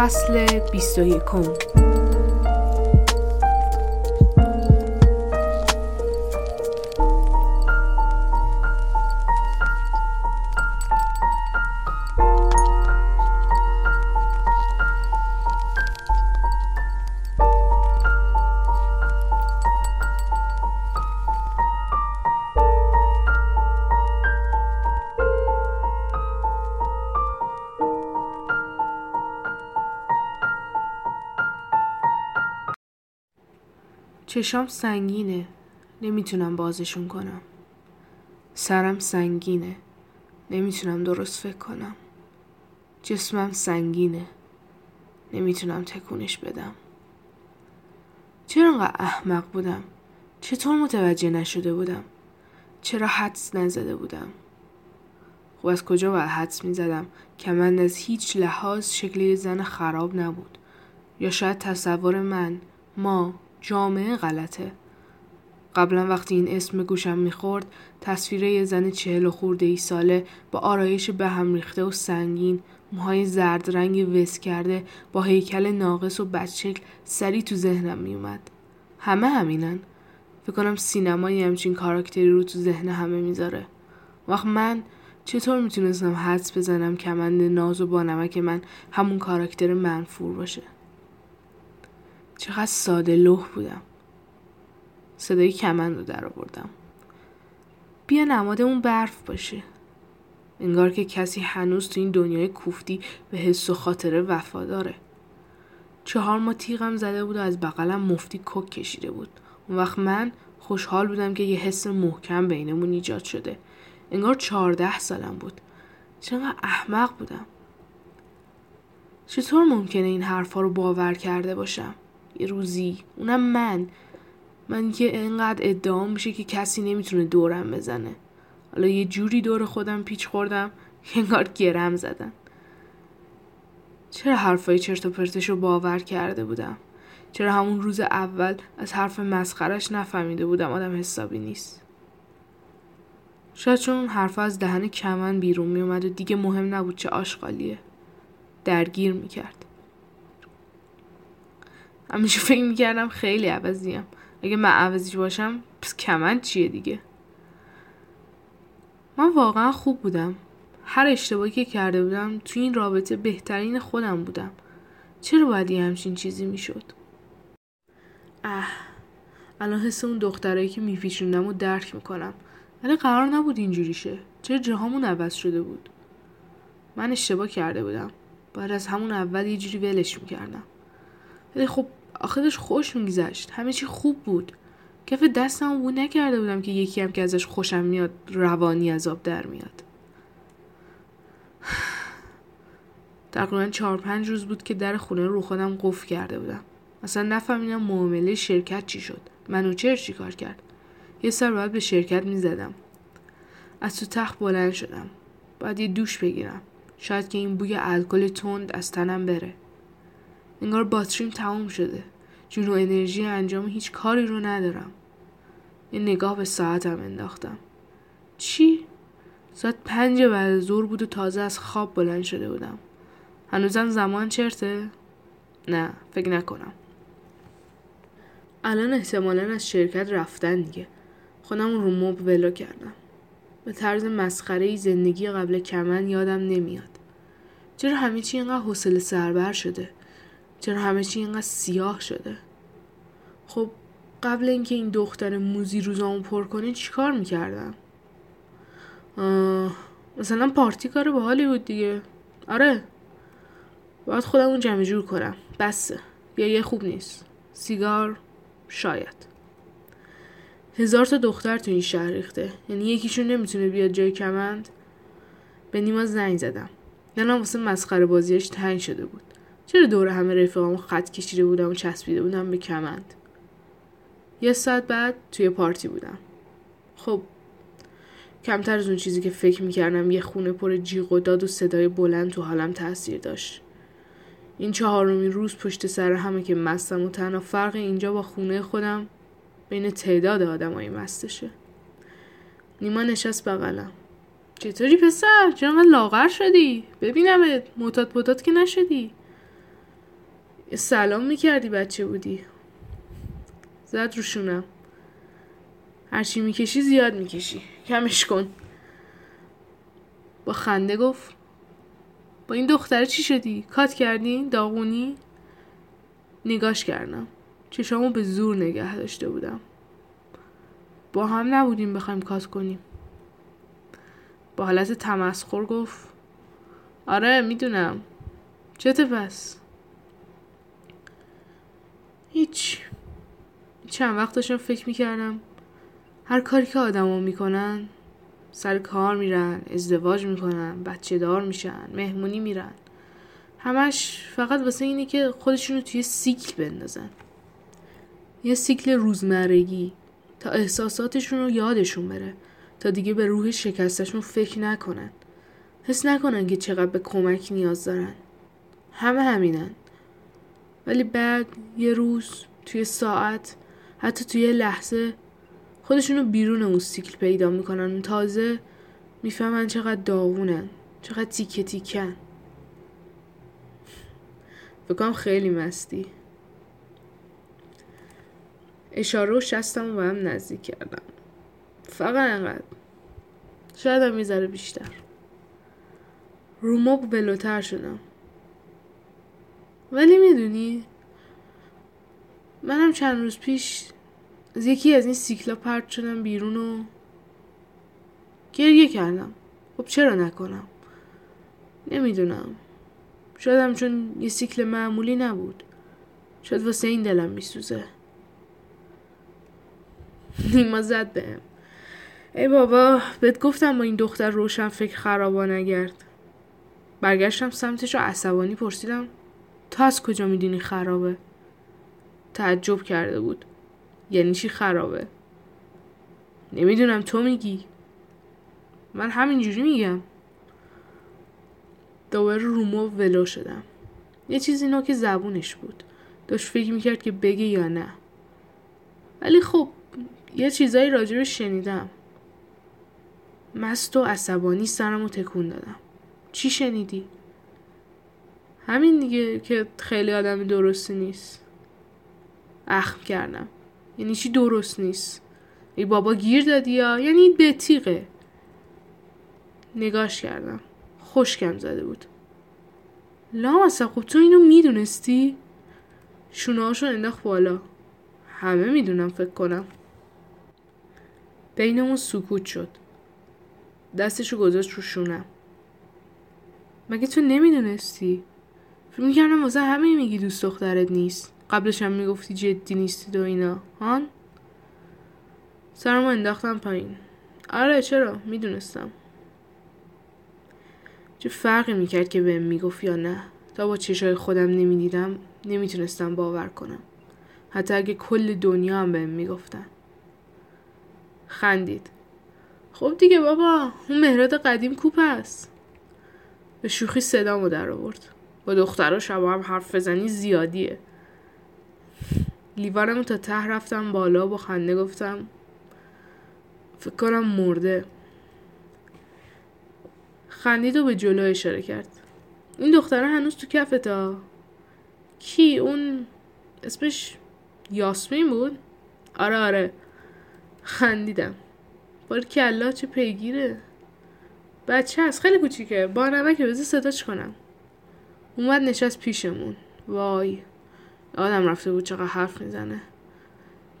فصل 21 چشام سنگینه. نمی‌تونم بازشون کنم. سرم سنگینه. نمی‌تونم درست فکر کنم. جسمم سنگینه. نمی‌تونم تکونش بدم. چرا انقدر احمق بودم. چطور متوجه نشده بودم؟ چرا حدس نزده بودم؟ خب از کجا باید حدس می‌زدم که من از هیچ لحاظ شکلی زن خراب نبود؟ یا شاید تصور من ما جامعه غلطه. قبلا وقتی این اسم گوشم می‌خورد تصویر یه زن چهل و خورده ای ساله با آرایش به هم ریخته و سنگین موهای زرد رنگ وس کرده با هیکل ناقص و بدشکل سری تو ذهنم میومد همه همینن. فکر کنم سینمایی همچین کاراکتری رو تو ذهن همه می‌ذاره. وقت من چطور می‌تونستم حدس بزنم کمند ناز و بانمک من همون کاراکتر منفور باشه؟ چقدر ساده لوح بودم. صدای کمند رو در آوردم. بیا نمادمون برف باشه. انگار که کسی هنوز تو این دنیای کوفتی به حس و خاطره وفاداره چهار ما تیغم زده بود و از بغلم مفتی کک کشیده بود. اون وقت من خوشحال بودم که یه حس محکم بینمون ایجاد شده. انگار چهارده سالم بود. چقدر احمق بودم. چطور ممکنه این حرفا رو باور کرده باشم؟ روزی. اونم من. من که انقدر ادعا میشه که کسی نمی‌تونه دورم بزنه. حالا یه جوری دور خودم پیچ خوردم که انگار گرم زدن چرا حرفای چرت و پرتش رو باور کرده بودم؟ چرا همون روز اول از حرف مسخرش نفهمیده بودم آدم حسابی نیست؟ شاید چون حرف از دهن کمن بیرون میومد و دیگه مهم نبود چه آشغالیه. درگیر می‌کرد. همیشه فکر می‌کردم خیلی عوضیم. اگه من عوضی باشم پس کمن چیه دیگه؟ من واقعا خوب بودم. هر اشتباهی که کرده بودم تو این رابطه بهترین خودم بودم. چرا باید یه همچین چیزی می‌شد؟ اه الان حس اون دخترایی که میپیچوندم و درک می‌کنم. ولی قرار نبود اینجوری شه چرا جهامون عوض شده بود؟ من اشتباه کرده بودم. باید از همون اول یه جوری ولش می‌کردم. ولی خب آخرش خوش میگذشت. همه چی خوب بود. کف دستم بو نکرده بودم که یکی هم که ازش خوشم میاد روانی عذاب در میاد. تقریبا چهار پنج روز بود که در خونه رو خودم قفل کرده بودم. اصلا نفهمیدم معامله شرکت چی شد. منوچر چی کار کرد؟ یه سر باید به شرکت می‌زدم. از تو تخت بلند شدم. باید یه دوش بگیرم. شاید که این بوی الکل تند از تنم بره. انگار باتریم تموم شده. جون و انرژی انجام هیچ کاری رو ندارم. یه نگاه به ساعتم انداختم. چی؟ ساعت پنج بعد زور بود و تازه از خواب بلند شده بودم. هنوزم زمان چرته؟ نه فکر نکنم. الان احتمالا از شرکت رفتن دیگه. خودم رو موب ولو کردم. به طرز مسخره زندگی قبل کمن یادم نمیاد. چرا همه چی اینقدر حوصله سربر شده؟ چرا همه چی اینقدر سیاه شده؟ خب قبل اینکه این دختر موزی روزامو پر کنه چیکار می‌کردم؟ مثلا پارتی کار به حالی بود دیگه. آره. باید خودمون جمع جور کنم. بسه. یا یه خوب نیست. سیگار شاید. هزار تا دختر تو این شهر ریخته. یعنی یکیشون نمی‌تونه بیاد جای کمند. به نیما زنگ زدم. دلم واسه مسخره بازیش تنگ شده بود. چرا دور همه رفیقامو خط کشیده بودم و چسبیده بودم به کمند؟ یه ساعت بعد توی پارتی بودم. خب کمتر از اون چیزی که فکر می‌کردم یه خونه پر جیغ و داد و صدای بلند تو حالم تاثیر داشت. این چهارمین روز پشت سر همه که مستم و تنها فرق اینجا با خونه خودم بین تعداد آدمای مستشه. نیما نشست بغلم. چطوری پسر؟ چرا لاغر شدی؟ ببینمت معتاد پتاد که نشدی؟ سلام می‌کردی بچه بودی. زد روشونم هرچی می‌کشی زیاد می‌کشی. کمش کن. با خنده گفت با این دختره چی شدی؟ کات کردی؟ داغونی؟ نگاش کردم. چشامو به زور نگه داشته بودم. با هم نبودیم بخوایم کات کنیم. با حالت تمسخر گفت آره می‌دونم. چته پس؟ هیچ. چند وقت داشتم فکر می‌کردم هر کاری که آدما می‌کنن سر کار میرن ازدواج می‌کنن بچه دار میشن مهمونی میرن. همش فقط واسه اینه که خودشونو توی سیکل بندازن. یه سیکل روزمرگی تا احساساتشون رو یادشون بره تا دیگه به روح شکستشون فکر نکنن. حس نکنن که چقدر به کمک نیاز دارن. همه همینن. ولی بعد یه روز توی ساعت حتی توی لحظه خودشونو بیرون اون سیکل پیدا می‌کنن. تازه می‌فهمن چقدر داغونن چقدر تیکه تیکن. فکرم خیلی مستی. اشاره و شستم و هم نزدیک کردم. فقط انقدر. شاید هم می‌ذاره بیشتر. رو مب بلوتر شدم. ولی می‌دونی منم چند روز پیش از یکی از این سیکلا پرت شدم بیرون و گریه کردم. خب چرا نکنم؟ نمی‌دونم. شاید چون یه سیکل معمولی نبود. شاید واسه این دلم میسوزه. نیما زد بهم. ای بابا بهت گفتم با این دختر روشن فکر خرابا نگرد برگشتم سمتش رو عصبانی پرسیدم تو از کجا می‌دونی خرابه؟ تعجب کرده بود. یعنی چی خرابه؟ نمی‌دونم تو میگی. من همینجوری میگم. دوباره رومو ولو شدم. یه چیزی که زبونش بود. داشت فکر می‌کرد که بگه یا نه. ولی خب یه چیزایی راجبش شنیدم. مست و عصبانی سرم تکون دادم. چی شنیدی؟ همین دیگه که خیلی آدمی درستی نیست. اخم کردم. یعنی چی درست نیست؟ ای بابا گیر دادی یا؟ یعنی به تیغه نگاش کردم. خوشکم زده بود. لام خب تو اینو می‌دونستی؟ شونه هاشو انداخت بالا. همه می‌دونم فکر کنم. بینمون سکوت شد. دستشو گذاشت رو شونم. مگه تو نمی‌دونستی؟ فکر می‌کردم واسه همه میگی دوست دخترت نیست. قبلش هم می‌گفتی جدی نیستی و اینا. هان؟ سرمو انداختم پایین. آره چرا؟ می‌دونستم. چه فرقی می‌کرد که بهم می‌گفت یا نه؟ تا با چشای خودم نمی‌دیدم نمی‌تونستم باور کنم. حتی اگه کل دنیا هم بهم می‌گفتن. خندید. خب دیگه بابا اون مهراد قدیم کوپ است. به شوخی صدامو در آورد با دخترها شبا هم حرف بزنی زیادیه. لیوانمو تا ته رفتم بالا با خنده گفتم فکر کنم مرده. خندید و به جلو اشاره کرد. این دختره هنوز تو کفتا کی؟ اون اسمش یاسمین بود؟ آره آره. خندیدم. بار کلا چه پیگیره. بچه هست خیلی کوچیکه. با نمکه بذار صداش کنم. اومد نشست پیشمون. وای آدم رفته بود چقدر حرف می‌زنه.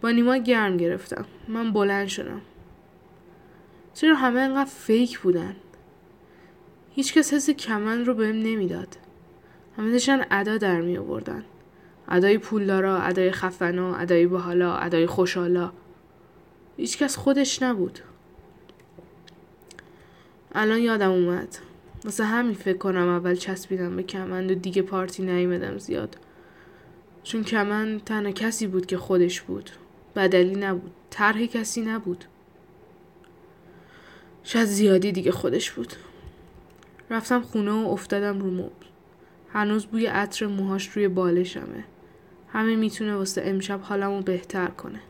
با نیما گرم گرفتم. من بلند شدم. چرا همه انقدر فیک بودن؟ هیچکس حس کمن رو بهم نمی‌داد. همه داشتن ادا در می آوردن ادای پولدارا ادای خفنا ادای باحالا ادای خوشحالا. هیچکس خودش نبود. الان یادم اومد. واسه همین فکر کنم اول چسبیدم به کمند و دیگه پارتی نیومدم زیاد. چون کمند تنها کسی بود که خودش بود. بدلی نبود. طرح کسی نبود. شاید زیادی دیگه خودش بود. رفتم خونه و افتادم رو مبل. هنوز بوی عطر موهاش روی بالشمه. همه می‌تونه واسه امشب حالمو بهتر کنه.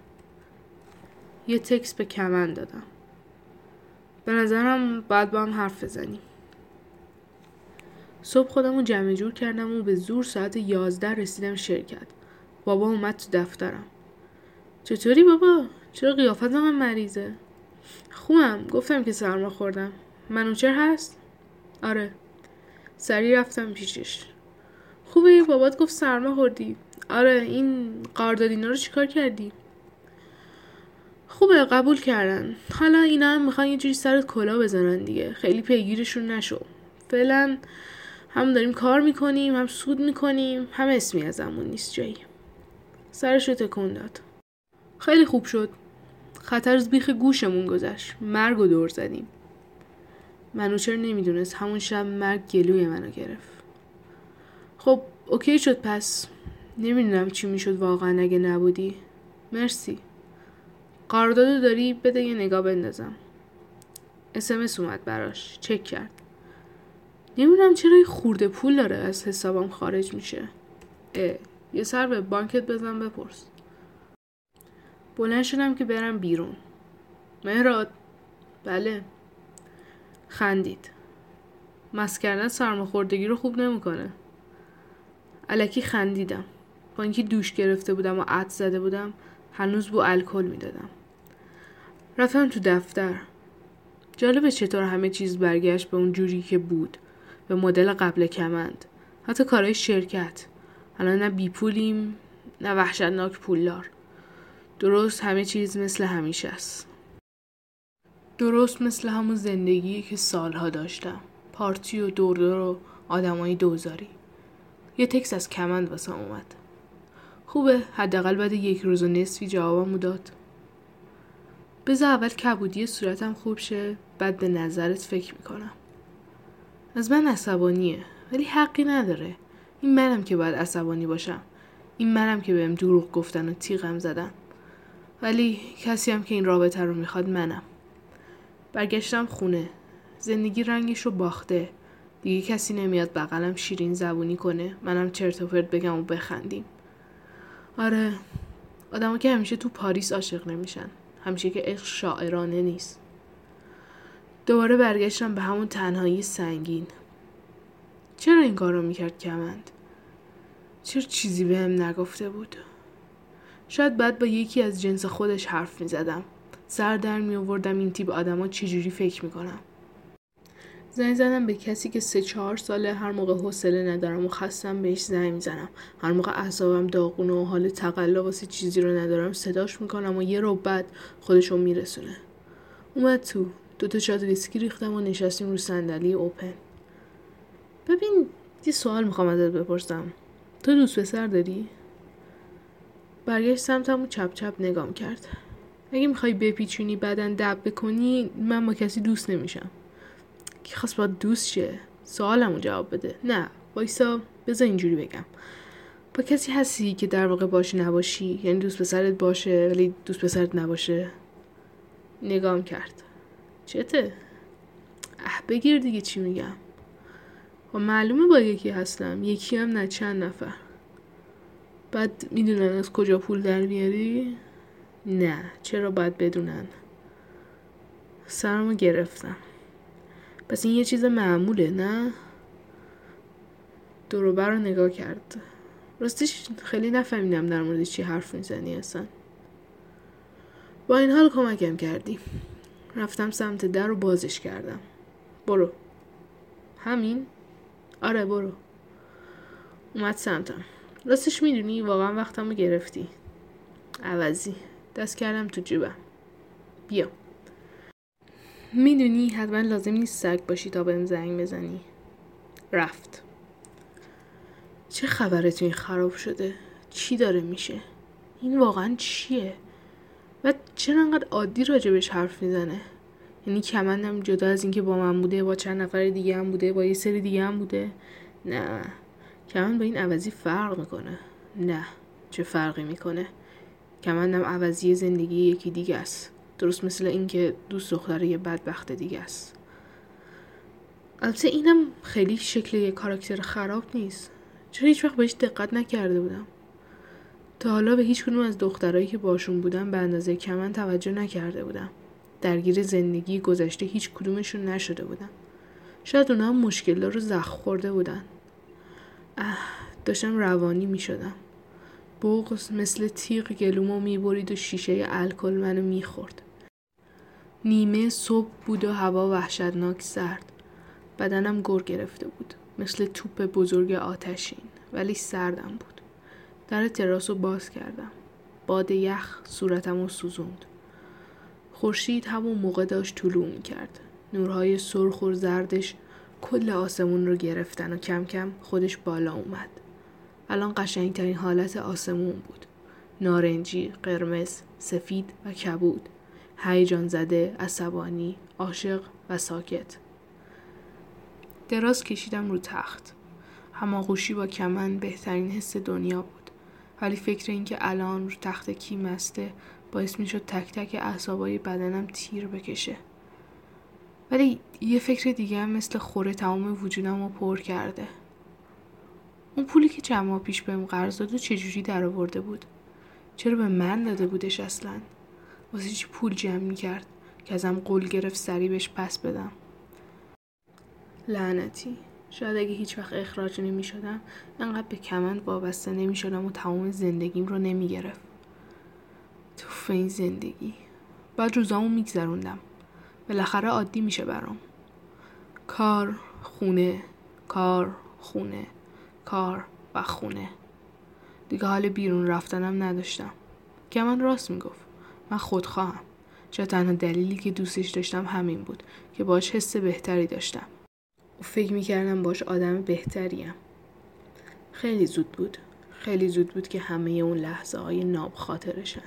یه تکس به کمن دادم. به نظرم باید با هم حرف بزنیم. صبح خودم جمع جور کردم و به زور ساعت یازده رسیدم شرکت. بابا اومد تو دفترم. چطوری بابا؟ چرا قیافت من مریضه؟ خوبم. گفتم که سرما خوردم. منوچر هست؟ آره. سریع رفتم پیشش. خوبه. بابات گفت سرما خوردی. آره. این قاردادینا رو چیکار کردی؟ خوبه. قبول کردن. حالا اینا هم می‌خوان یه جوری سرت کلا بزنن دیگه. خیلی پیگیرشون نشو. فعلا هم داریم کار می‌کنیم هم سود می‌کنیم هم اسمی ازمون نیست جایی. سرش رو تکون داد. خیلی خوب شد. خطر از بیخ گوشمون گذشت. مرگ و دور زدیم. منوچر نمی‌دونست؟ همون شب مرگ گلوی منو گرفت. خب اوکی شد پس. نمی‌دونم چی می‌شد واقعا اگه نبودی. مرسی. قراردادو داری؟ بده یه نگاه بندازم. اسمس اومد براش. چک کرد. نمی‌دونم چرا یه خورده پول داره از حسابم خارج میشه. اه یه سر به بانکت بزن بپرس. بلند شدم که برم بیرون. مهراد بله. خندید. مس کردن سرماخوردگی رو خوب نمی‌کنه. علکی خندیدم. با اینکه دوش گرفته بودم و عد زده بودم هنوز بو الکل می‌دادم. رفتم تو دفتر. جالبه چطور همه چیز برگشت به اون جوری که بود. به مدل قبل کمند. حتی کارهای شرکت. الان نه بیپولیم نه وحشتناک پولدار. درست همه چیز مثل همیشه است. درست مثل همون زندگی که سالها داشتم. پارتی و دوردور و آدمایی دوزاری. یه تکس از کمند واسه اومد. خوبه حداقل بعد یک روز و نصفی جوابمو داد. بذار اول کبودی صورتم خوب شه بعد به نظرت فکر می‌کنم. از من عصبانیه ولی حقی نداره. این منم که باید عصبانی باشم. این منم که بهم دروغ گفتن و تیغم زدن. ولی کسی هم که این رابطه رو می‌خواد منم. برگشتم خونه. زندگی رنگش رو باخته. دیگه کسی نمیاد بغلم شیرین زبونی کنه. منم چرت و پرت بگم و بخندیم. آره آدما که همیشه تو پاریس عاشق نمیشن. همیشه که عشق شاعرانه نیست. دوباره برگشتم به همون تنهایی سنگین. چرا این کار رو می‌کرد کمند؟ چرا چیزی به هم نگفته بود؟ شاید بعد با یکی از جنس خودش حرف می‌زدم. سر در می آوردم این تیپ آدما چجوری فکر می‌کنم زنگ زدم به کسی که سه چهار ساله هر موقع حوصله ندارم و خستم بهش زنگ می‌زنم. هر موقع اعصابم داغونه و حال تقلا واسه چیزی رو ندارم صداش می‌کنم و یه رو بعد خودشو میرسونه. اومد تو. دوتا شات ویسکی ریختم و نشستیم رو صندلی اوپن. ببین یه سوال می‌خوام ازت بپرسم. تو دوست پسر داری؟ برگشت سمتم و چپ چپ نگام کرد. اگه می‌خوای بپیچونی بعدا دب بکنی من با کسی دوست نمیشم. کی خواست با دوست شه؟ سوالمو جواب بده. نه وایسا بذار اینجوری بگم. با کسی هستی که در واقع باشه نباشی؟ یعنی دوست پسرت باشه ولی دوست پسرت نباشه؟ نگام کرد. چته؟ اه بگیر دیگه چی میگم. و معلومه با یکی هستم. یکی هم نه چند نفر. بعد می‌دونن از کجا پول در میاری؟ نه. چرا باید بدونن؟ سرمو گرفتم. پس این یه چیز معموله نه؟ دوروبر رو نگاه کرد. راستش خیلی نفهمیدم در مورد چی حرف می‌زنی اصلا. با این حال کمکم کردی. رفتم سمت در رو بازش کردم. برو. همین؟ آره برو. اومد سمتم. راستش می‌دونی واقعا وقتم رو گرفتی. عوضی. دست کردم تو جیبم. بیا. می‌دونی حتما لازم نیست سگ باشی تا بهم زنگ بزنی. رفت. چه خبره تو این خراب شده؟ چی داره میشه؟ این واقعا چیه؟ و چرا انقدر عادی راجبش حرف می‌زنه؟ یعنی کمندم جدا از اینکه با من بوده با چند نفر دیگه هم بوده با یه سری دیگه هم بوده. نه. کمند با این عوضی فرق می‌کنه. نه. چه فرقی می‌کنه؟ کمندم عوضی زندگی یکی دیگه است. درست مثل اینکه دوست دختر یه بدبخت دیگه است. البته اینم خیلی شکل یه کاراکتر خراب نیست. چرا هیچ وقت بهش دقت نکرده بودم؟ تا حالا به هیچ کنون از دخترایی که باشون بودم به اندازه کمن توجه نکرده بودم. درگیر زندگی گذشته هیچ کدومشون نشده بودم شاید اونا هم مشکل رو زخ خورده بودن. اه داشتم روانی می شدم بغز مثل تیغ گلومو می‌برید و شیشه الکل منو می‌خورد. نیمه صبح بود و هوا وحشتناک سرد. بدنم گر گرفته بود. مثل توپ بزرگ آتشین ولی سردم بود. در تراس رو باز کردم. باد یخ صورتم رو سوزوند. خورشید همون موقع داشت طلوع می کرد نورهای سرخ و زردش کل آسمون رو گرفتن و کم کم خودش بالا اومد. الان قشنگترین حالت آسمون بود. نارنجی، قرمز، سفید و کبود. هیجان زده، عصبانی، عاشق و ساکت. دراز کشیدم رو تخت. هماغوشی با کمن بهترین حس دنیا بود. ولی فکر اینکه الان رو تخت کی مسته باعث می شد تک تک اعصابای بدنم تیر بکشه. ولی یه فکر دیگه هم مثل خوره تمام وجودم رو پر کرده. اون پولی که چند ماه پیش بهم قرض داد و چجوری در آورده بود؟ چرا به من داده بودش اصلا؟ واسه چی پول جمع می کرد که ازم قول گرفت سری بهش پس بدم؟ لعنتی. شاید اگه هیچ وقت اخراج نمی شدم انقدر به کمند وابسته نمی شدم و تمام زندگیم رو نمی گرفت توف این زندگی. بعد روزامو میگذروندم. بالاخره عادی میشه برام. کار خونه کار خونه کار و خونه. دیگه حال بیرون رفتنم نداشتم. که من راست می‌گفت. من خودخواهم. چه تنها دلیلی که دوستش داشتم همین بود که باش حس بهتری داشتم. فکر می‌کردم باش آدم بهتریم. خیلی زود بود. خیلی زود بود که همه اون لحظه های ناب خاطرشن.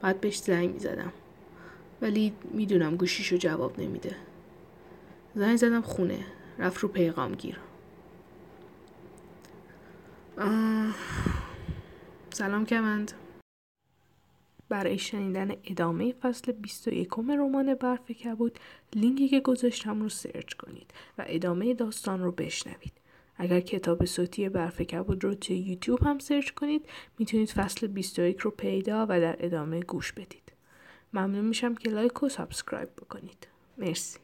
بعد بهش زنگ می‌زدم. ولی می‌دونم گوشیشو جواب نمیده. زنگ زدم خونه. رفت رو پیغام گیر. سلام کمند. برای شنیدن ادامه فصل 21 رمان برف کبود لینکی که گذاشتم رو search کنید و ادامه داستان رو بشنوید. اگر کتاب صوتی برف کبود رو توی یوتیوب هم search کنید می‌تونید فصل 21 رو پیدا و در ادامه گوش بدید. ممنون میشم که like و subscribe بکنید. مرسی.